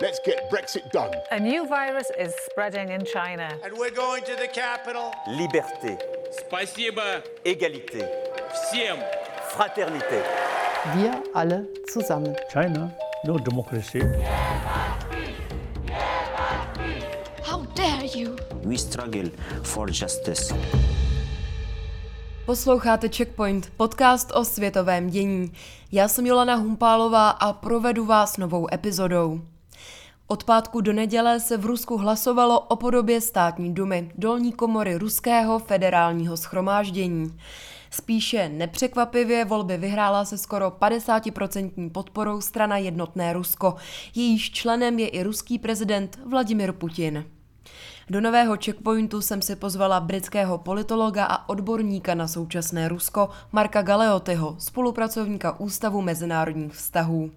Let's get Brexit done. A new virus is spreading in China. And we're going to the capital. Liberté, Спасибо égalité, всем. fraternité. Wir alle zusammen. China, no democracy. How dare you? We struggle for justice. Posloucháte Checkpoint, podcast o světovém dění. Já jsem Jolana Humpálová a provedu vás novou epizodou. Od pátku do neděle se v Rusku hlasovalo o podobě státní dumy, dolní komory Ruského federálního schromáždění. Spíše nepřekvapivě volby vyhrála se skoro 50% podporou strana Jednotné Rusko. Jejíž členem je i ruský prezident Vladimir Putin. Do nového checkpointu jsem si pozvala britského politologa a odborníka na současné Rusko Marka Galeotyho, spolupracovníka Ústavu mezinárodních vztahů.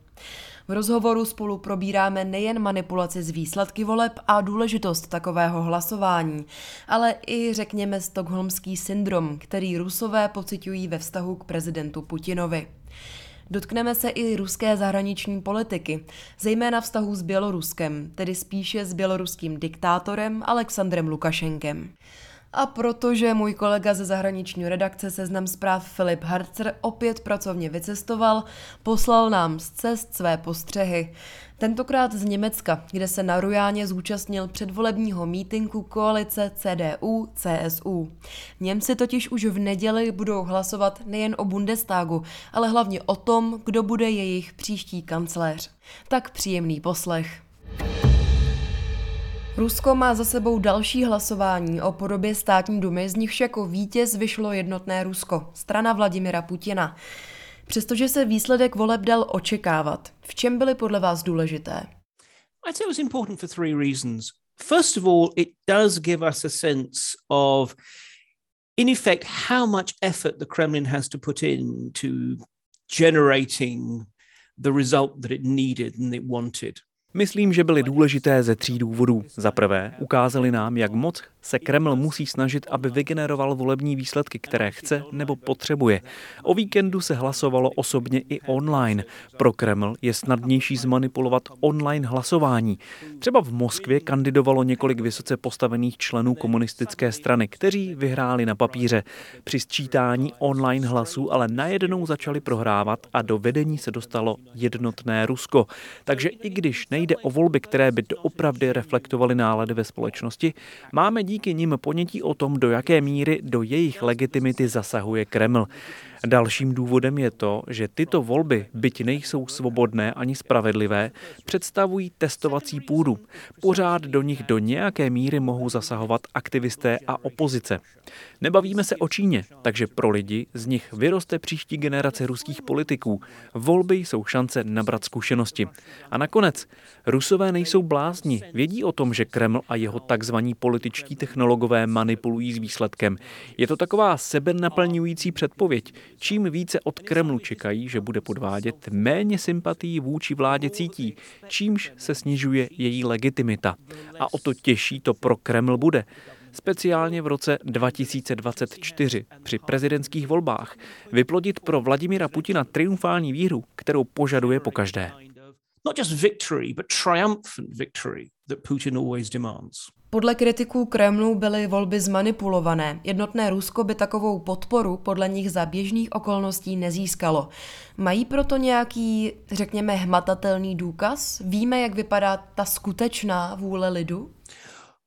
V rozhovoru spolu probíráme nejen manipulaci z výsledky voleb a důležitost takového hlasování, ale i řekněme stokholmský syndrom, který Rusové pociťují ve vztahu k prezidentu Putinovi. Dotkneme se i ruské zahraniční politiky, zejména vztahu s Běloruskem, tedy spíše s běloruským diktátorem Alexandrem Lukašenkem. A protože můj kolega ze zahraniční redakce Seznam zpráv Filip Harcer opět pracovně vycestoval, poslal nám z cest své postřehy. Tentokrát z Německa, kde se na Rujáně zúčastnil předvolebního mítinku koalice CDU-CSU. Němci totiž už v neděli budou hlasovat nejen o Bundestagu, ale hlavně o tom, kdo bude jejich příští kancléř. Tak příjemný poslech. Rusko má za sebou další hlasování o podobě státní dumy, z nichž jako vítěz vyšlo jednotné Rusko, strana Vladimira Putina. Přestože se výsledek voleb dal očekávat, v čem byly podle vás důležité? I'd say it was important for three reasons. First of all, it does give us a sense of, in effect, how much effort the Kremlin has to put in to generating the result that it needed and it wanted. Myslím, že byly důležité ze tří důvodů. Za prvé, ukázali nám, jak moc se Kreml musí snažit, aby vygeneroval volební výsledky, které chce nebo potřebuje. O víkendu se hlasovalo osobně i online. Pro Kreml je snadnější zmanipulovat online hlasování. Třeba v Moskvě kandidovalo několik vysoce postavených členů komunistické strany, kteří vyhráli na papíře. Při sčítání online hlasů ale najednou začali prohrávat a do vedení se dostalo jednotné Rusko. Takže i když nejde o volby, které by doopravdy reflektovaly nálady ve společnosti, máme díky nim ponětí o tom, do jaké míry do jejich legitimity zasahuje Kreml. Dalším důvodem je to, že tyto volby, byť nejsou svobodné ani spravedlivé, představují testovací půdu. Pořád do nich do nějaké míry mohou zasahovat aktivisté a opozice. Nebavíme se o Číně, takže pro lidi z nich vyroste příští generace ruských politiků. Volby jsou šance nabrat zkušenosti. A nakonec, Rusové nejsou blázni, vědí o tom, že Kreml a jeho takzvaní političtí technologové manipulují s výsledkem. Je to taková sebenaplňující předpověď. Čím více od Kremlu čekají, že bude podvádět, méně sympatí vůči vládě cítí, čímž se snižuje její legitimita. A o to těžší to pro Kreml bude speciálně v roce 2024 při prezidentských volbách vyplodit pro Vladimira Putina triumfální výhru, kterou požaduje po každé. Not just victory, but triumphant victory that Putin always demands. Podle kritiků Kremlu byly volby zmanipulované. Jednotné Rusko by takovou podporu podle nich za běžných okolností nezískalo. Mají proto nějaký, řekněme, hmatatelný důkaz? Víme, jak vypadá ta skutečná vůle lidu?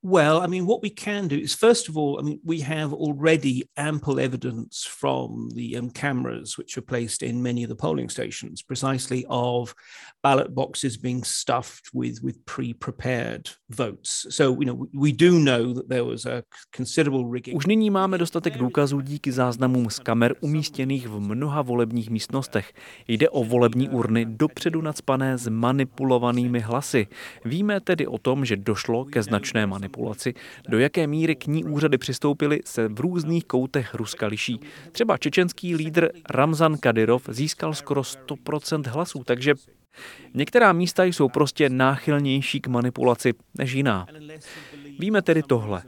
Well, I mean, what we can do is, first of all, I mean, we have already ample evidence from the um, cameras which are placed in many of the polling stations, precisely of ballot boxes being stuffed with with pre-prepared votes. So, you know, we do know that there was a considerable rigging. Už nyní máme dostatek důkazů díky záznamům z kamer umístěných v mnoha volebních místnostech. Jde o volební urny dopředu nadspané s manipulovanými hlasy. Víme tedy o tom, že došlo ke značné manipulaci manipulaci, do jaké míry k ní úřady přistoupily, se v různých koutech Ruska liší. Třeba čečenský lídr Ramzan Kadyrov získal skoro 100% hlasů, takže Některá místa jsou prostě náchylnější k manipulaci než jiná. Víme tedy tohle.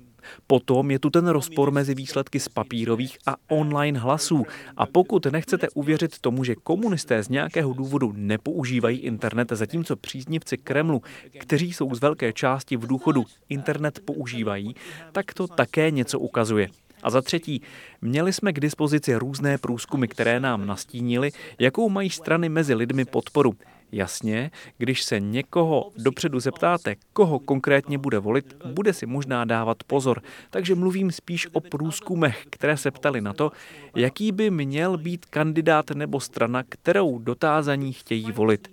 Potom je tu ten rozpor mezi výsledky z papírových a online hlasů. A pokud nechcete uvěřit tomu, že komunisté z nějakého důvodu nepoužívají internet, zatímco příznivci Kremlu, kteří jsou z velké části v důchodu, internet používají, tak to také něco ukazuje. A za třetí, měli jsme k dispozici různé průzkumy, které nám nastínily, jakou mají strany mezi lidmi podporu. Jasně, když se někoho dopředu zeptáte, koho konkrétně bude volit, bude si možná dávat pozor. Takže mluvím spíš o průzkumech, které se ptali na to, jaký by měl být kandidát nebo strana, kterou dotázaní chtějí volit.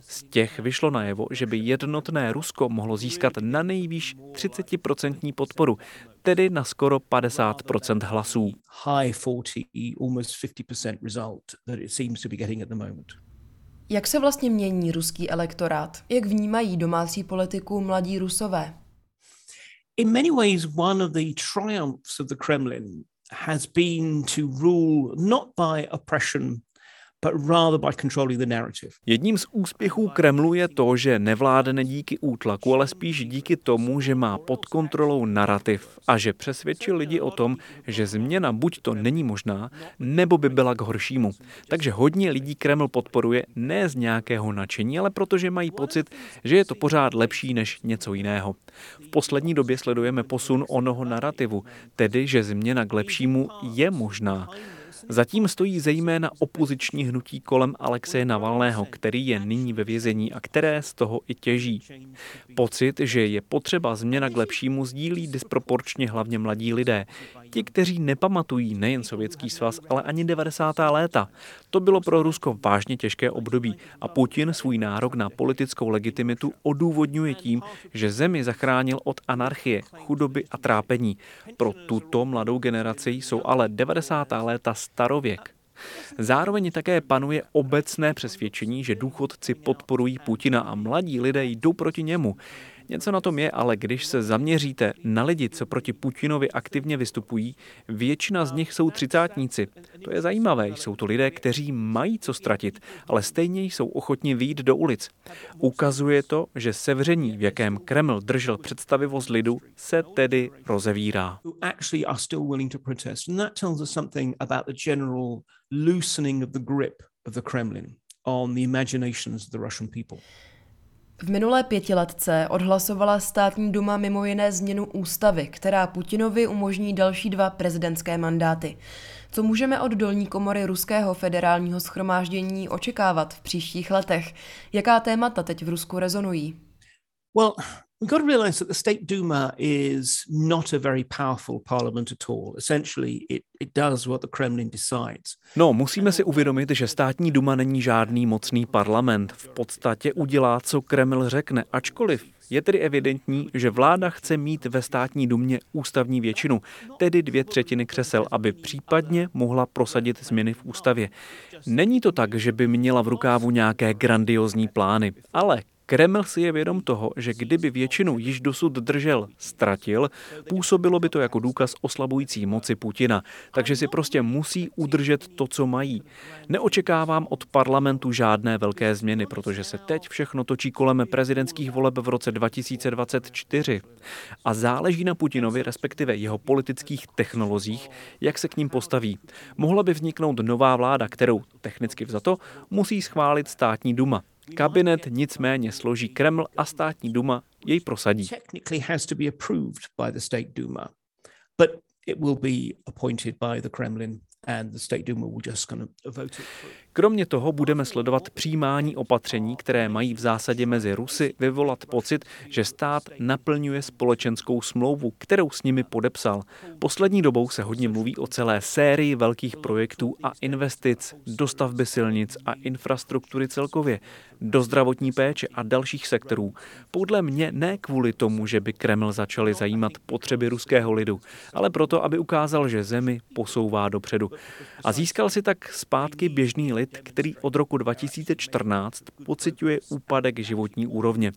Z těch vyšlo najevo, že by jednotné Rusko mohlo získat na nejvýš 30% podporu, tedy na skoro 50% hlasů. High 40, almost 50% result that it seems to be getting at the moment. Jak se vlastně mění ruský elektorát? Jak vnímají domácí politiku mladí rusové? In many ways, one of the triumphs of the Kremlin has been to rule not by oppression but rather by controlling the narrative. Jedním z úspěchů Kremlu je to, že nevládne díky útlaku, ale spíš díky tomu, že má pod kontrolou narrativ a že přesvědčil lidi o tom, že změna buď to není možná, nebo by byla k horšímu. Takže hodně lidí Kreml podporuje ne z nějakého nadšení, ale protože mají pocit, že je to pořád lepší než něco jiného. V poslední době sledujeme posun onoho narrativu, tedy že změna k lepšímu je možná. Zatím stojí zejména opoziční hnutí kolem Alexeje Navalného, který je nyní ve vězení a které z toho i těží. Pocit, že je potřeba změna k lepšímu, sdílí disproporčně hlavně mladí lidé. Ti, kteří nepamatují nejen Sovětský svaz, ale ani 90. léta. To bylo pro Rusko vážně těžké období a Putin svůj nárok na politickou legitimitu odůvodňuje tím, že zemi zachránil od anarchie, chudoby a trápení. Pro tuto mladou generaci jsou ale 90. léta starověk. Zároveň také panuje obecné přesvědčení, že důchodci podporují Putina a mladí lidé jdou proti němu. Něco na tom je, ale když se zaměříte na lidi, co proti Putinovi aktivně vystupují, většina z nich jsou třicátníci. To je zajímavé, jsou to lidé, kteří mají co ztratit, ale stejně jsou ochotni výjít do ulic. Ukazuje to, že sevření, v jakém Kreml držel představivost lidu, se tedy rozevírá. loosening of the grip of the Kremlin on the imaginations of the Russian people. V minulé pětiletce odhlasovala státní duma mimo jiné změnu ústavy, která Putinovi umožní další dva prezidentské mandáty. Co můžeme od dolní komory Ruského federálního schromáždění očekávat v příštích letech? Jaká témata teď v Rusku rezonují? Well, we've got to realize that the State Duma is not a very powerful parliament at all. Essentially, it, it does what the Kremlin decides. No, musíme si uvědomit, že státní duma není žádný mocný parlament. V podstatě udělá, co Kreml řekne, ačkoliv je tedy evidentní, že vláda chce mít ve státní dumě ústavní většinu, tedy dvě třetiny křesel, aby případně mohla prosadit změny v ústavě. Není to tak, že by měla v rukávu nějaké grandiozní plány, ale Kreml si je vědom toho, že kdyby většinu již dosud držel, ztratil, působilo by to jako důkaz oslabující moci Putina, takže si prostě musí udržet to, co mají. Neočekávám od parlamentu žádné velké změny, protože se teď všechno točí kolem prezidentských voleb v roce 2024. A záleží na Putinovi, respektive jeho politických technologiích, jak se k ním postaví. Mohla by vzniknout nová vláda, kterou technicky vzato musí schválit státní duma. Kabinet nicméně složí Kreml a státní duma jej prosadí. Kromě toho budeme sledovat přijímání opatření, které mají v zásadě mezi Rusy vyvolat pocit, že stát naplňuje společenskou smlouvu, kterou s nimi podepsal. Poslední dobou se hodně mluví o celé sérii velkých projektů a investic do stavby silnic a infrastruktury celkově, do zdravotní péče a dalších sektorů. Podle mě ne kvůli tomu, že by Kreml začali zajímat potřeby ruského lidu, ale proto, aby ukázal, že zemi posouvá dopředu. A získal si tak zpátky běžný lid lid, který od roku 2014 pociťuje úpadek životní úrovně.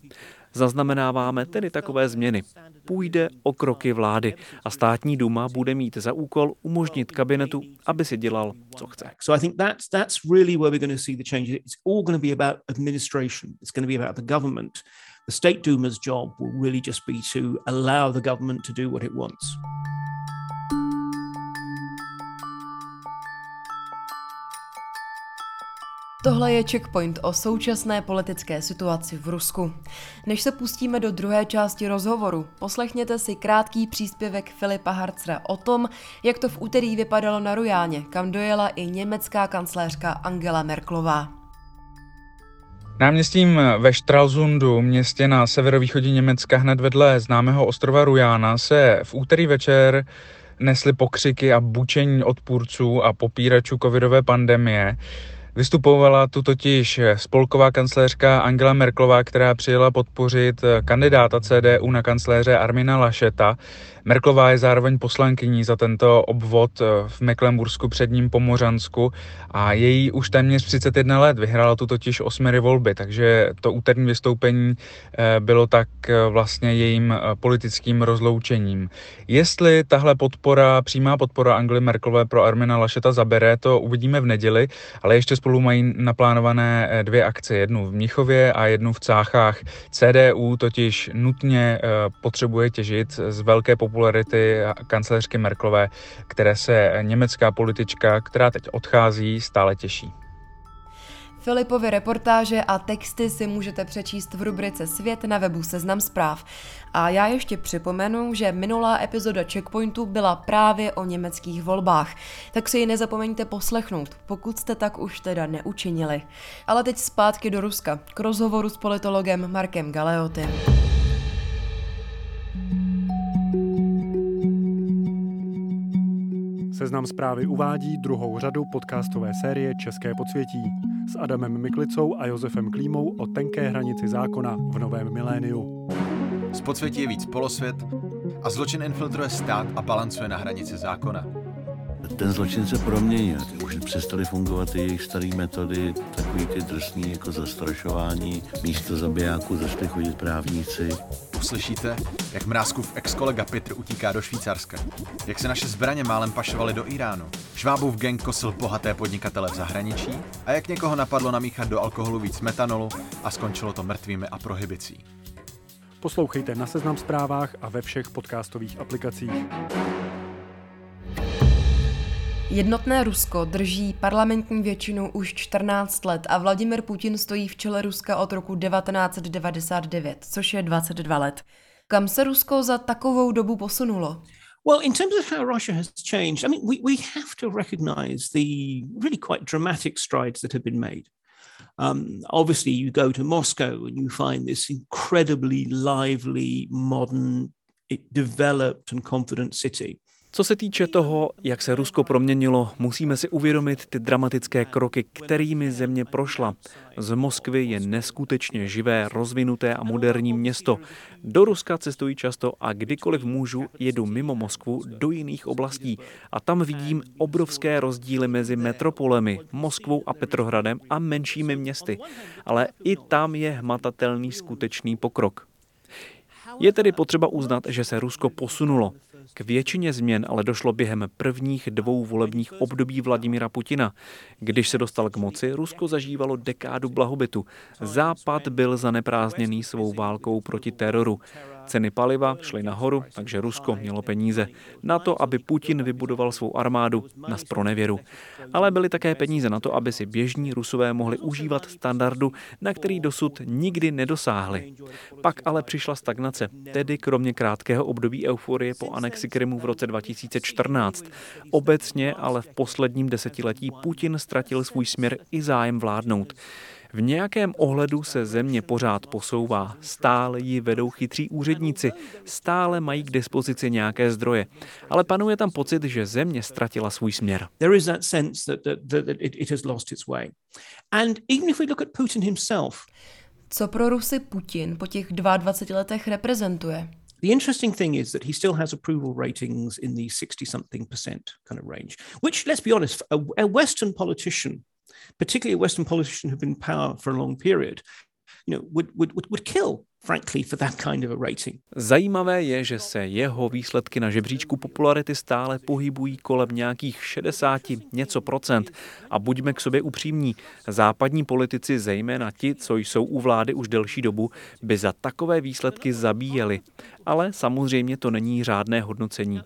Zaznamenáváme tedy takové změny. Půjde o kroky vlády a státní duma bude mít za úkol umožnit kabinetu, aby si dělal, co chce. So I think that's that's really where we're going to see the change. It's all going to be about administration. It's going to be about the government. The state duma's job will really just be to allow the government to do what it wants. Tohle je checkpoint o současné politické situaci v Rusku. Než se pustíme do druhé části rozhovoru, poslechněte si krátký příspěvek Filipa Harcera o tom, jak to v úterý vypadalo na Rujáně, kam dojela i německá kancléřka Angela Merklová. Náměstím ve Stralsundu, městě na severovýchodě Německa hned vedle známého ostrova Rujána, se v úterý večer nesly pokřiky a bučení odpůrců a popíračů covidové pandemie. Vystupovala tu totiž spolková kancléřka Angela Merklová, která přijela podpořit kandidáta CDU na kancléře Armina Lašeta. Merklová je zároveň poslankyní za tento obvod v Mecklenbursku předním Pomořansku a její už téměř 31 let vyhrála tu totiž osmery volby, takže to úterní vystoupení bylo tak vlastně jejím politickým rozloučením. Jestli tahle podpora, přímá podpora Angely Merklové pro Armina Lašeta zabere, to uvidíme v neděli, ale ještě spolu mají naplánované dvě akce, jednu v Mnichově a jednu v Cáchách. CDU totiž nutně potřebuje těžit z velké populace popularity kancelářky Merklové, které se německá politička, která teď odchází, stále těší. Filipovy reportáže a texty si můžete přečíst v rubrice Svět na webu Seznam zpráv. A já ještě připomenu, že minulá epizoda Checkpointu byla právě o německých volbách, tak si ji nezapomeňte poslechnout, pokud jste tak už teda neučinili. Ale teď zpátky do Ruska, k rozhovoru s politologem Markem Galeotem. Seznam zprávy uvádí druhou řadu podcastové série České podsvětí s Adamem Miklicou a Josefem Klímou o tenké hranici zákona v novém miléniu. Z podsvětí je víc polosvět a zločin infiltruje stát a balancuje na hranici zákona. Ten zločin se proměnil. Už přestaly fungovat ty jejich staré metody, takový ty drsný jako zastrašování. Místo zabijáků začaly chodit právníci. Uslyšíte, jak Mrázkův ex-kolega Petr utíká do Švýcarska. Jak se naše zbraně málem pašovaly do Iránu. Švábův gang kosil bohaté podnikatele v zahraničí a jak někoho napadlo namíchat do alkoholu víc metanolu a skončilo to mrtvými a prohibicí. Poslouchejte na Seznam zprávách a ve všech podcastových aplikacích. Jednotné Rusko drží parlamentní většinu už 14 let a Vladimir Putin stojí v čele Ruska od roku 1999, což je 22 let. Kam se Rusko za takovou dobu posunulo? Well, in terms of how Russia has changed, I mean, we, we have to recognize the really quite dramatic strides that have been made. Um, obviously, you go to Moscow and you find this incredibly lively, modern, developed, and confident city. Co se týče toho, jak se Rusko proměnilo, musíme si uvědomit ty dramatické kroky, kterými země prošla. Z Moskvy je neskutečně živé, rozvinuté a moderní město. Do Ruska cestují často a kdykoliv můžu, jedu mimo Moskvu do jiných oblastí a tam vidím obrovské rozdíly mezi metropolemi, Moskvou a Petrohradem a menšími městy. Ale i tam je hmatatelný skutečný pokrok. Je tedy potřeba uznat, že se Rusko posunulo. K většině změn ale došlo během prvních dvou volebních období Vladimira Putina. Když se dostal k moci, Rusko zažívalo dekádu blahobytu. Západ byl zaneprázdněný svou válkou proti teroru. Ceny paliva šly nahoru, takže Rusko mělo peníze na to, aby Putin vybudoval svou armádu na spronevěru. Ale byly také peníze na to, aby si běžní Rusové mohli užívat standardu, na který dosud nikdy nedosáhli. Pak ale přišla stagnace, tedy kromě krátkého období euforie po anexi Krymu v roce 2014. Obecně ale v posledním desetiletí Putin ztratil svůj směr i zájem vládnout. V nějakém ohledu se země pořád posouvá, stále ji vedou chytří úředníci, stále mají k dispozici nějaké zdroje, ale panuje tam pocit, že země ztratila svůj směr. There is that sense that, that, that it, it has lost its way. And even if we look at Putin himself, co pro Rusy Putin po těch 22 letech reprezentuje? The interesting thing is that he still has approval ratings in the 60 something percent kind of range, which, let's be honest, a, a Western politician particularly a Western politician who'd been in power for a long period, you know, would, would, would, would kill Zajímavé je, že se jeho výsledky na žebříčku popularity stále pohybují kolem nějakých 60 něco procent. A buďme k sobě upřímní, západní politici, zejména ti, co jsou u vlády už delší dobu, by za takové výsledky zabíjeli. Ale samozřejmě to není řádné hodnocení,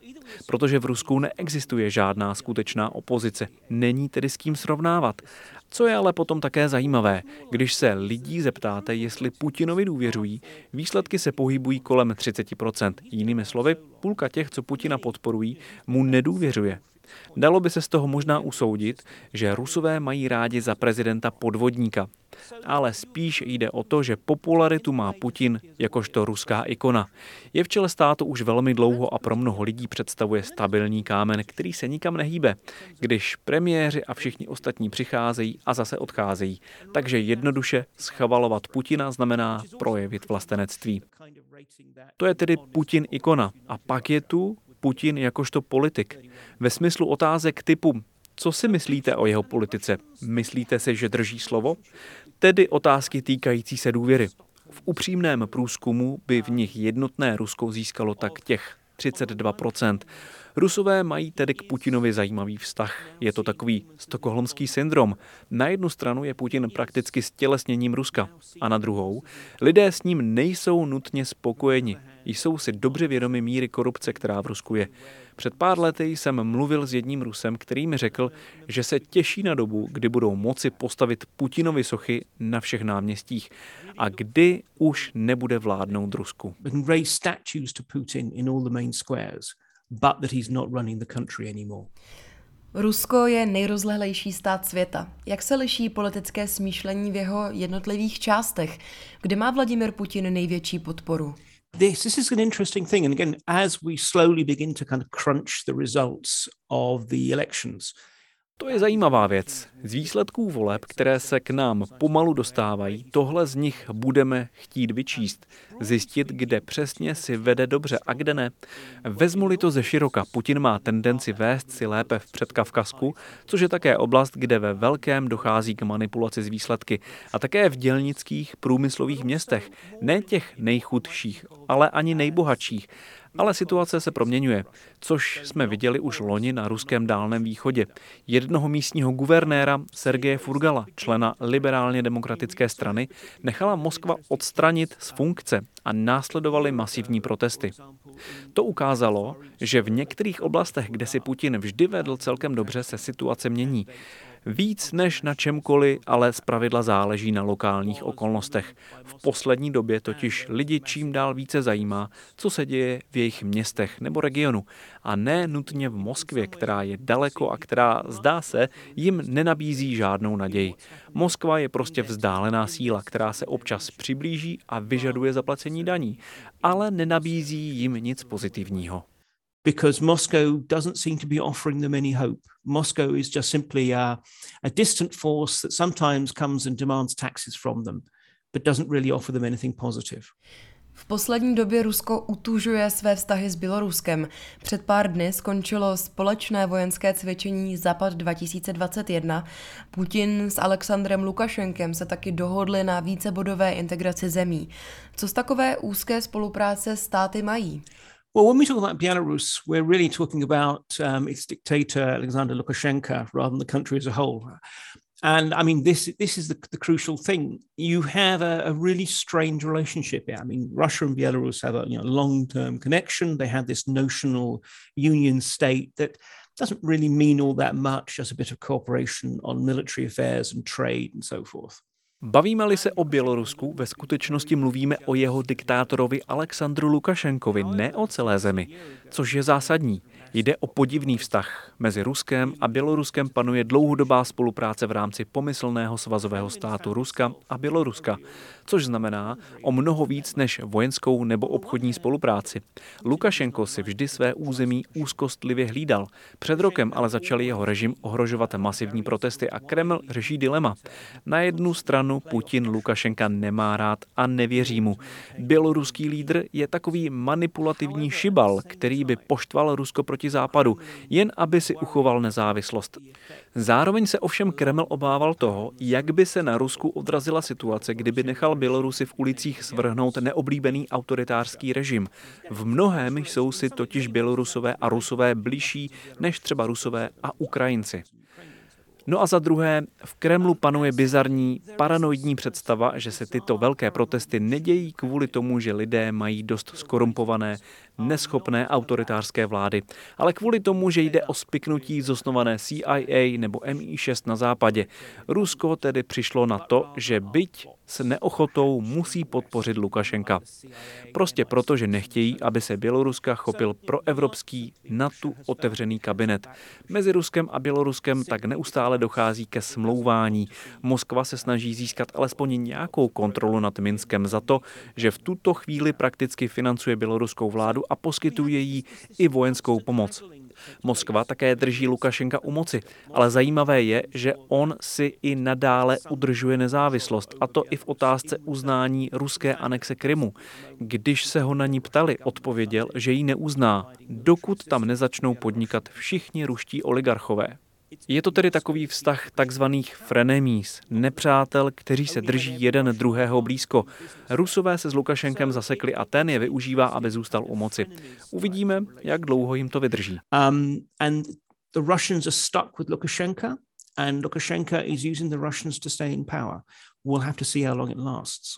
protože v Rusku neexistuje žádná skutečná opozice. Není tedy s kým srovnávat. Co je ale potom také zajímavé, když se lidí zeptáte, jestli Putinovi důvěřují, výsledky se pohybují kolem 30%. Jinými slovy, půlka těch, co Putina podporují, mu nedůvěřuje. Dalo by se z toho možná usoudit, že Rusové mají rádi za prezidenta podvodníka. Ale spíš jde o to, že popularitu má Putin jakožto ruská ikona. Je v čele státu už velmi dlouho a pro mnoho lidí představuje stabilní kámen, který se nikam nehýbe, když premiéři a všichni ostatní přicházejí a zase odcházejí. Takže jednoduše schavalovat Putina znamená projevit vlastenectví. To je tedy Putin ikona. A pak je tu Putin jakožto politik. Ve smyslu otázek typu co si myslíte o jeho politice? Myslíte si, že drží slovo? Tedy otázky týkající se důvěry. V upřímném průzkumu by v nich jednotné Rusko získalo tak těch 32%. Rusové mají tedy k Putinovi zajímavý vztah. Je to takový stokholmský syndrom. Na jednu stranu je Putin prakticky stělesněním Ruska a na druhou lidé s ním nejsou nutně spokojeni. Jsou si dobře vědomi míry korupce, která v Rusku je. Před pár lety jsem mluvil s jedním Rusem, který mi řekl, že se těší na dobu, kdy budou moci postavit Putinovi sochy na všech náměstích a kdy už nebude vládnout Rusku but that he's not running the country anymore. Rusko je nejrozlehlejší stát světa. Jak se liší politické smýšlení v jeho jednotlivých částech? Kde má Vladimir Putin největší podporu? This, this is an interesting thing. And again, as we slowly begin to kind of crunch the results of the elections, to je zajímavá věc. Z výsledků voleb, které se k nám pomalu dostávají, tohle z nich budeme chtít vyčíst. Zjistit, kde přesně si vede dobře a kde ne. Vezmu-li to ze široka, Putin má tendenci vést si lépe v předkavkazku, což je také oblast, kde ve velkém dochází k manipulaci z výsledky. A také v dělnických průmyslových městech. Ne těch nejchudších, ale ani nejbohatších. Ale situace se proměňuje, což jsme viděli už loni na ruském dálném východě. Jednoho místního guvernéra Sergeje Furgala, člena liberálně demokratické strany, nechala Moskva odstranit z funkce a následovaly masivní protesty. To ukázalo, že v některých oblastech, kde si Putin vždy vedl celkem dobře, se situace mění. Víc než na čemkoliv, ale zpravidla záleží na lokálních okolnostech. V poslední době totiž lidi čím dál více zajímá, co se děje v jejich městech nebo regionu. A ne nutně v Moskvě, která je daleko a která, zdá se, jim nenabízí žádnou naději. Moskva je prostě vzdálená síla, která se občas přiblíží a vyžaduje zaplacení daní, ale nenabízí jim nic pozitivního. Because Moscow doesn't seem to be offering them any hope. Moscow is just simply a, a distant force that sometimes comes and demands taxes from them, but doesn't really offer them anything positive. V poslední době Rusko utužuje své vztahy s Běloruskem. Před pár dny skončilo společné vojenské cvičení Západ 2021. Putin s Alexandrem Lukašenkem se taky dohodli na vícebodové integraci zemí. Co z takové úzké spolupráce státy mají? Well, when we talk about Belarus, we're really talking about um, its dictator Alexander Lukashenko rather than the country as a whole. And I mean, this this is the, the crucial thing. You have a, a, really strange relationship here. I mean, Russia and Belarus have a you know, long-term connection. They have this notional union state that doesn't really mean all that much, just a bit of cooperation on military affairs and trade and so forth. Bavíme-li se o Bělorusku, ve skutečnosti mluvíme o jeho diktátorovi Aleksandru Lukašenkovi, ne o celé zemi, což je zásadní. Jde o podivný vztah. Mezi Ruskem a Běloruskem panuje dlouhodobá spolupráce v rámci pomyslného svazového státu Ruska a Běloruska, což znamená o mnoho víc než vojenskou nebo obchodní spolupráci. Lukašenko si vždy své území úzkostlivě hlídal. Před rokem ale začal jeho režim ohrožovat masivní protesty a Kreml řeší dilema. Na jednu stranu Putin Lukašenka nemá rád a nevěří mu. Běloruský lídr je takový manipulativní šibal, který by poštval Rusko proti proti západu, jen aby si uchoval nezávislost. Zároveň se ovšem Kreml obával toho, jak by se na Rusku odrazila situace, kdyby nechal Bělorusy v ulicích svrhnout neoblíbený autoritářský režim. V mnohém jsou si totiž Bělorusové a Rusové blížší než třeba Rusové a Ukrajinci. No a za druhé, v Kremlu panuje bizarní, paranoidní představa, že se tyto velké protesty nedějí kvůli tomu, že lidé mají dost skorumpované, neschopné autoritářské vlády, ale kvůli tomu, že jde o spiknutí zosnované CIA nebo MI6 na západě. Rusko tedy přišlo na to, že byť s neochotou musí podpořit Lukašenka. Prostě proto, že nechtějí, aby se Běloruska chopil pro evropský NATO otevřený kabinet. Mezi Ruskem a Běloruskem tak neustále dochází ke smlouvání. Moskva se snaží získat alespoň nějakou kontrolu nad Minskem za to, že v tuto chvíli prakticky financuje běloruskou vládu a poskytuje jí i vojenskou pomoc. Moskva také drží Lukašenka u moci, ale zajímavé je, že on si i nadále udržuje nezávislost, a to i v otázce uznání ruské anexe Krymu. Když se ho na ní ptali, odpověděl, že ji neuzná, dokud tam nezačnou podnikat všichni ruští oligarchové. Je to tedy takový vztah takzvaných frenemís, nepřátel, kteří se drží jeden druhého blízko. Rusové se s Lukašenkem zasekli a ten je využívá, aby zůstal u moci. Uvidíme, jak dlouho jim to vydrží. Um, and the Russians are stuck with Lukashenko and Lukashenko is using the Russians to stay in power. We'll have to see how long it lasts.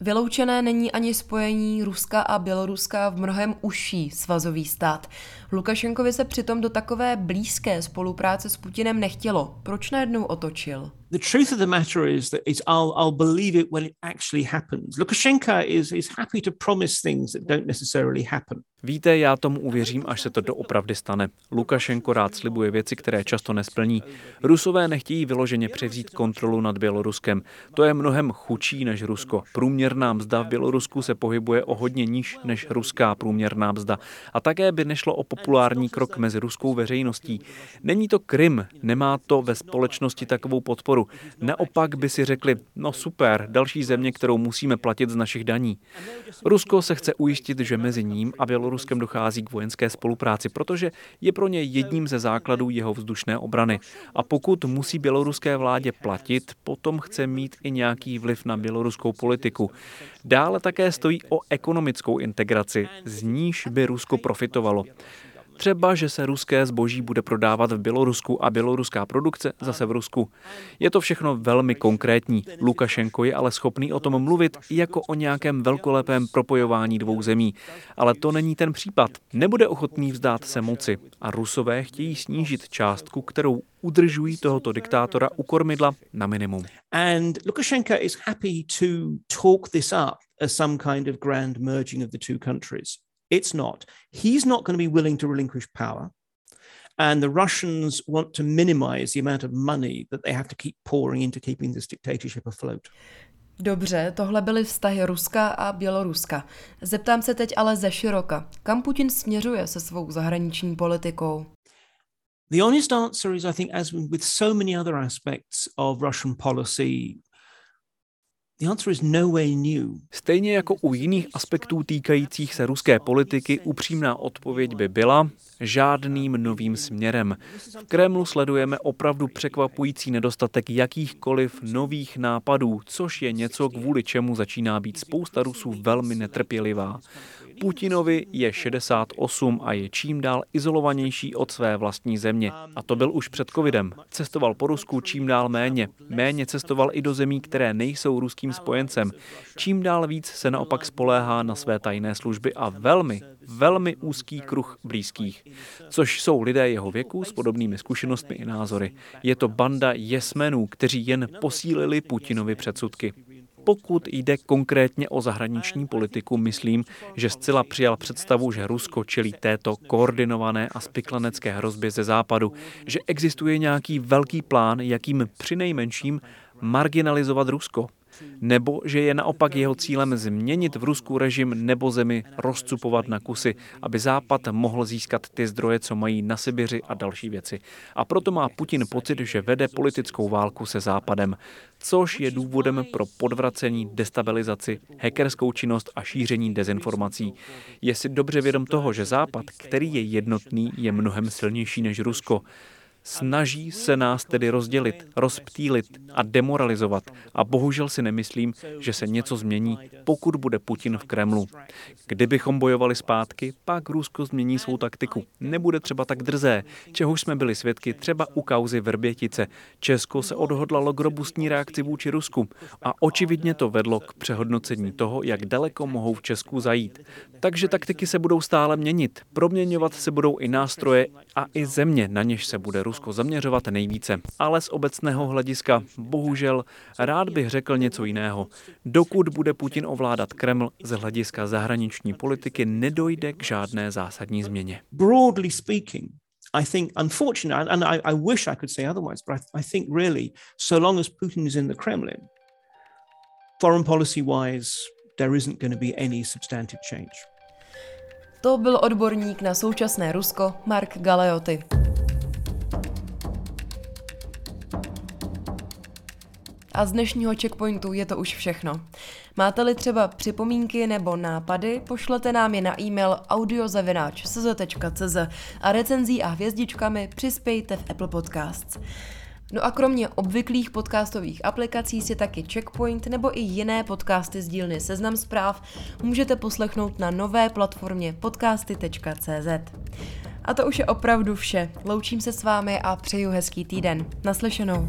Vyloučené není ani spojení Ruska a Běloruska v mnohem užší svazový stát. Lukašenkovi se přitom do takové blízké spolupráce s Putinem nechtělo. Proč najednou otočil? the truth of the matter is that it's I'll, I'll believe it when it actually happens. Lukashenko is, is happy to promise things that don't necessarily happen. Víte, já tomu uvěřím, až se to doopravdy stane. Lukašenko rád slibuje věci, které často nesplní. Rusové nechtějí vyloženě převzít kontrolu nad Běloruskem. To je mnohem chudší než Rusko. Průměrná mzda v Bělorusku se pohybuje o hodně níž než ruská průměrná mzda. A také by nešlo o populární krok mezi ruskou veřejností. Není to Krym, nemá to ve společnosti takovou podporu. Naopak by si řekli, no super, další země, kterou musíme platit z našich daní. Rusko se chce ujistit, že mezi ním a Běloruskem dochází k vojenské spolupráci, protože je pro ně jedním ze základů jeho vzdušné obrany. A pokud musí běloruské vládě platit, potom chce mít i nějaký vliv na běloruskou politiku. Dále také stojí o ekonomickou integraci, z níž by Rusko profitovalo. Třeba, že se ruské zboží bude prodávat v Bělorusku a běloruská produkce zase v Rusku. Je to všechno velmi konkrétní. Lukašenko je ale schopný o tom mluvit jako o nějakém velkolepém propojování dvou zemí. Ale to není ten případ. Nebude ochotný vzdát se moci a Rusové chtějí snížit částku, kterou udržují tohoto diktátora u kormidla na minimum. And Lukashenko is happy to talk this up as some kind of grand merging of the two countries. It's not. He's not going to be willing to relinquish power. And the Russians want to minimize the amount of money that they have to keep pouring into keeping this dictatorship afloat. Dobře, tohle byly vztahy Ruska a Běloruska. Zeptám se teď ale ze široka. Kam Putin směřuje se svou zahraniční politikou? The honest answer is, I think, as with so many other aspects of Russian policy, Stejně jako u jiných aspektů týkajících se ruské politiky, upřímná odpověď by byla žádným novým směrem. V Kremlu sledujeme opravdu překvapující nedostatek jakýchkoliv nových nápadů, což je něco, kvůli čemu začíná být spousta Rusů velmi netrpělivá. Putinovi je 68 a je čím dál izolovanější od své vlastní země. A to byl už před covidem. Cestoval po Rusku čím dál méně. Méně cestoval i do zemí, které nejsou ruským spojencem. Čím dál víc se naopak spoléhá na své tajné služby a velmi, velmi úzký kruh blízkých, což jsou lidé jeho věku s podobnými zkušenostmi i názory. Je to banda jesmenů, kteří jen posílili Putinovi předsudky. Pokud jde konkrétně o zahraniční politiku, myslím, že zcela přijal představu, že Rusko čelí této koordinované a spiklanecké hrozbě ze západu, že existuje nějaký velký plán, jakým přinejmenším marginalizovat Rusko. Nebo že je naopak jeho cílem změnit v Rusku režim nebo zemi rozcupovat na kusy, aby Západ mohl získat ty zdroje, co mají na Sibiři a další věci. A proto má Putin pocit, že vede politickou válku se Západem, což je důvodem pro podvracení, destabilizaci, hackerskou činnost a šíření dezinformací. Je si dobře vědom toho, že Západ, který je jednotný, je mnohem silnější než Rusko. Snaží se nás tedy rozdělit, rozptýlit a demoralizovat a bohužel si nemyslím, že se něco změní, pokud bude Putin v Kremlu. Kdybychom bojovali zpátky, pak Rusko změní svou taktiku. Nebude třeba tak drzé, čehož jsme byli svědky třeba u kauzy Verbětice. Česko se odhodlalo k robustní reakci vůči Rusku a očividně to vedlo k přehodnocení toho, jak daleko mohou v Česku zajít. Takže taktiky se budou stále měnit. Proměňovat se budou i nástroje a i země, na něž se bude Rusko Rusko zaměřovat nejvíce. Ale z obecného hlediska, bohužel, rád bych řekl něco jiného. Dokud bude Putin ovládat Kreml z hlediska zahraniční politiky, nedojde k žádné zásadní změně. Broadly speaking, I think, unfortunately, and I, I wish I could say otherwise, but I, I think really, so long as Putin is in the Kremlin, foreign policy wise, there isn't going to be any substantive change. To byl odborník na současné Rusko Mark Galeoty. A z dnešního checkpointu je to už všechno. Máte-li třeba připomínky nebo nápady, pošlete nám je na e-mail audiozavináč.cz a recenzí a hvězdičkami přispějte v Apple Podcasts. No a kromě obvyklých podcastových aplikací si taky Checkpoint nebo i jiné podcasty z dílny Seznam zpráv můžete poslechnout na nové platformě podcasty.cz. A to už je opravdu vše. Loučím se s vámi a přeju hezký týden. Naslyšenou.